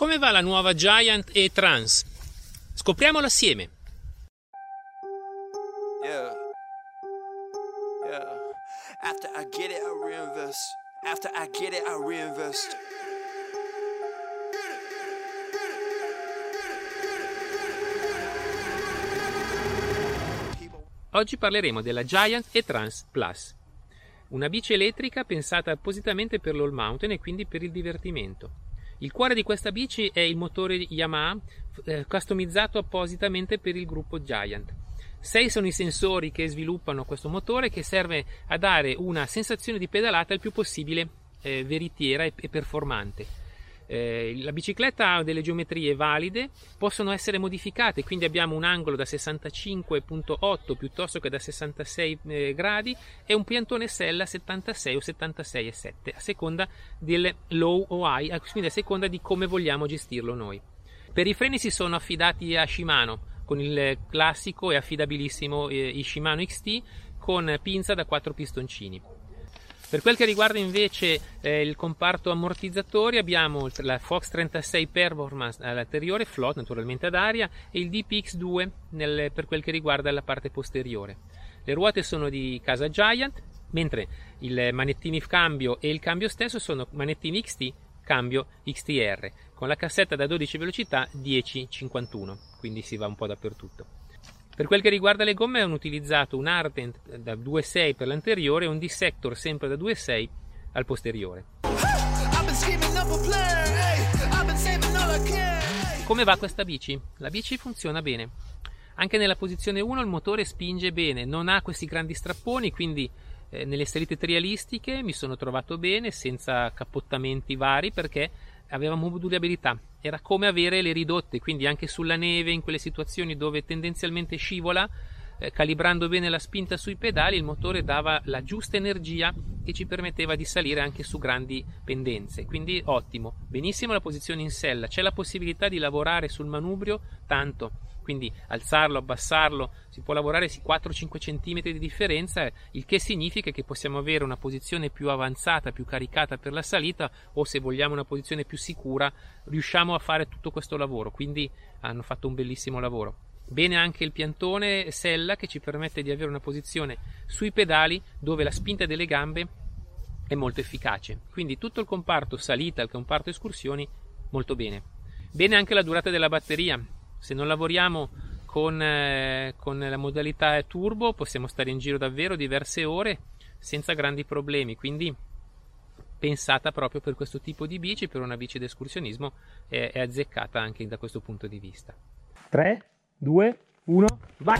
Come va la nuova Giant e Trans? Scopriamolo assieme. Yeah. Yeah. After I get it, I reinvest. After I get it, I reinvest. Oggi parleremo della Giant e Trans Plus, una bici elettrica pensata appositamente per l'all mountain e quindi per il divertimento. Il cuore di questa bici è il motore Yamaha eh, customizzato appositamente per il gruppo Giant. Sei sono i sensori che sviluppano questo motore che serve a dare una sensazione di pedalata il più possibile eh, veritiera e, e performante. Eh, la bicicletta ha delle geometrie valide, possono essere modificate, quindi abbiamo un angolo da 65.8 piuttosto che da 66 eh, gradi e un piantone sella 76 o 76,7 a seconda del low o high, quindi a seconda di come vogliamo gestirlo noi. Per i freni si sono affidati a Shimano con il classico e affidabilissimo eh, Shimano XT con pinza da 4 pistoncini. Per quel che riguarda invece eh, il comparto ammortizzatori abbiamo la Fox 36 Performance all'anteriore, float naturalmente ad aria e il DPX2 nel, per quel che riguarda la parte posteriore. Le ruote sono di casa Giant, mentre i manettini cambio e il cambio stesso sono manettini XT cambio XTR con la cassetta da 12 velocità 10-51, quindi si va un po' dappertutto. Per quel che riguarda le gomme hanno utilizzato un Ardent da 2.6 per l'anteriore e un Dissector sempre da 2.6 al posteriore. Come va questa bici? La bici funziona bene. Anche nella posizione 1 il motore spinge bene, non ha questi grandi strapponi, quindi eh, nelle salite trialistiche mi sono trovato bene senza cappottamenti vari perché aveva modulabilità, era come avere le ridotte, quindi anche sulla neve, in quelle situazioni dove tendenzialmente scivola, eh, calibrando bene la spinta sui pedali, il motore dava la giusta energia che ci permetteva di salire anche su grandi pendenze. Quindi ottimo, benissimo la posizione in sella, c'è la possibilità di lavorare sul manubrio? Tanto. Quindi alzarlo, abbassarlo, si può lavorare su 4-5 cm di differenza, il che significa che possiamo avere una posizione più avanzata, più caricata per la salita o se vogliamo una posizione più sicura, riusciamo a fare tutto questo lavoro, quindi hanno fatto un bellissimo lavoro. Bene anche il piantone sella che ci permette di avere una posizione sui pedali dove la spinta delle gambe è molto efficace. Quindi tutto il comparto salita, il comparto escursioni, molto bene. Bene anche la durata della batteria, se non lavoriamo con, eh, con la modalità turbo possiamo stare in giro davvero diverse ore senza grandi problemi, quindi pensata proprio per questo tipo di bici, per una bici d'escursionismo, è, è azzeccata anche da questo punto di vista. 3, 2, 1, vai!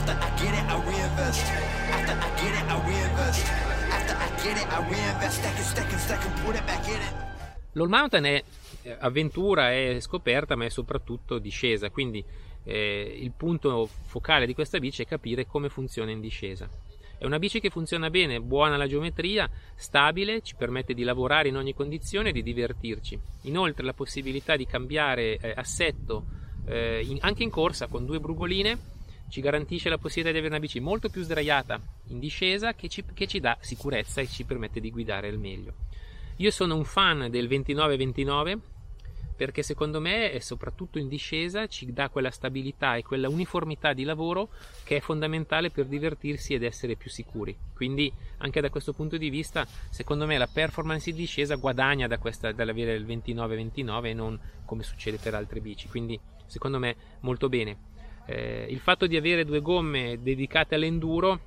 L'All Mountain è avventura, è scoperta, ma è soprattutto discesa, quindi eh, il punto focale di questa bici è capire come funziona in discesa. È una bici che funziona bene, buona la geometria, stabile, ci permette di lavorare in ogni condizione e di divertirci. Inoltre la possibilità di cambiare eh, assetto eh, in, anche in corsa con due brugoline ci garantisce la possibilità di avere una bici molto più sdraiata in discesa che ci, che ci dà sicurezza e ci permette di guidare al meglio. Io sono un fan del 29-29 perché secondo me, soprattutto in discesa, ci dà quella stabilità e quella uniformità di lavoro che è fondamentale per divertirsi ed essere più sicuri. Quindi, anche da questo punto di vista, secondo me la performance in discesa guadagna da questa, dall'avere il 29-29 e non come succede per altre bici. Quindi, secondo me, molto bene. Eh, il fatto di avere due gomme dedicate all'enduro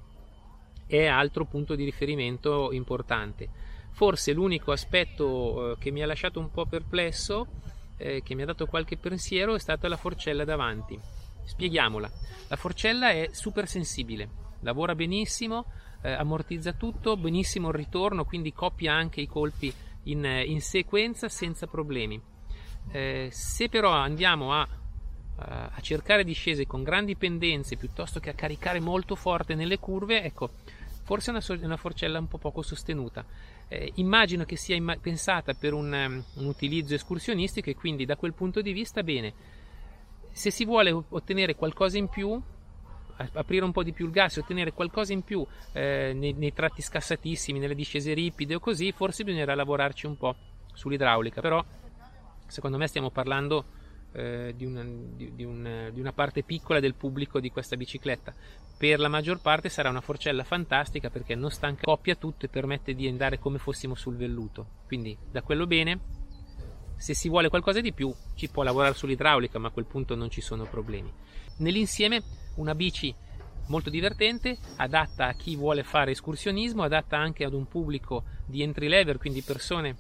è altro punto di riferimento importante. Forse l'unico aspetto eh, che mi ha lasciato un po' perplesso eh, che mi ha dato qualche pensiero è stata la forcella davanti. Spieghiamola. La forcella è super sensibile, lavora benissimo, eh, ammortizza tutto, benissimo il ritorno, quindi coppia anche i colpi in, in sequenza senza problemi. Eh, se però andiamo a, a cercare discese con grandi pendenze piuttosto che a caricare molto forte nelle curve, ecco, forse è una, una forcella un po' poco sostenuta. Eh, immagino che sia imma- pensata per un, um, un, utilizzo escursionistico e quindi da quel punto di vista bene. Se si vuole ottenere qualcosa in più, aprire un po' di più il gas ottenere qualcosa in più eh, nei, nei, tratti scassatissimi, nelle discese ripide o così, forse bisognerà lavorarci un po' sull'idraulica, però secondo me stiamo parlando eh, di, una, di, di, un, di, una, parte piccola del pubblico di questa bicicletta. Per la maggior parte sarà una forcella fantastica perché non stanca, coppia tutto e permette di andare come fossimo sul velluto. Quindi da quello bene. Se si vuole qualcosa di più, ci può lavorare sull'idraulica, ma a quel punto non ci sono problemi. Nell'insieme, una bici molto divertente, adatta a chi vuole fare escursionismo, adatta anche ad un pubblico di entry level, quindi persone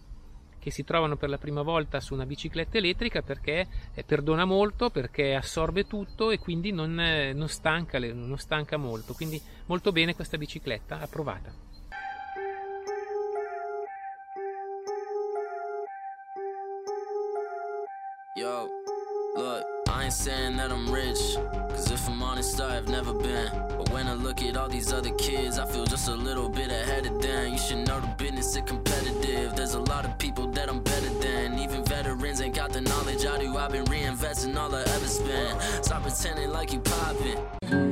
che si trovano per la prima volta su una bicicletta elettrica perché eh, perdona molto, perché assorbe tutto e quindi non, eh, non, stanca, non stanca molto. Quindi molto bene questa bicicletta, approvata. Yo, look, I ain't saying that I'm rich, cause if I'm honest, I've never been. When I look at all these other kids, I feel just a little bit ahead of them. You should know the business is competitive. There's a lot of people that I'm better than. Even veterans ain't got the knowledge I do. I've been reinvesting all I ever spent. Stop pretending like you poppin'.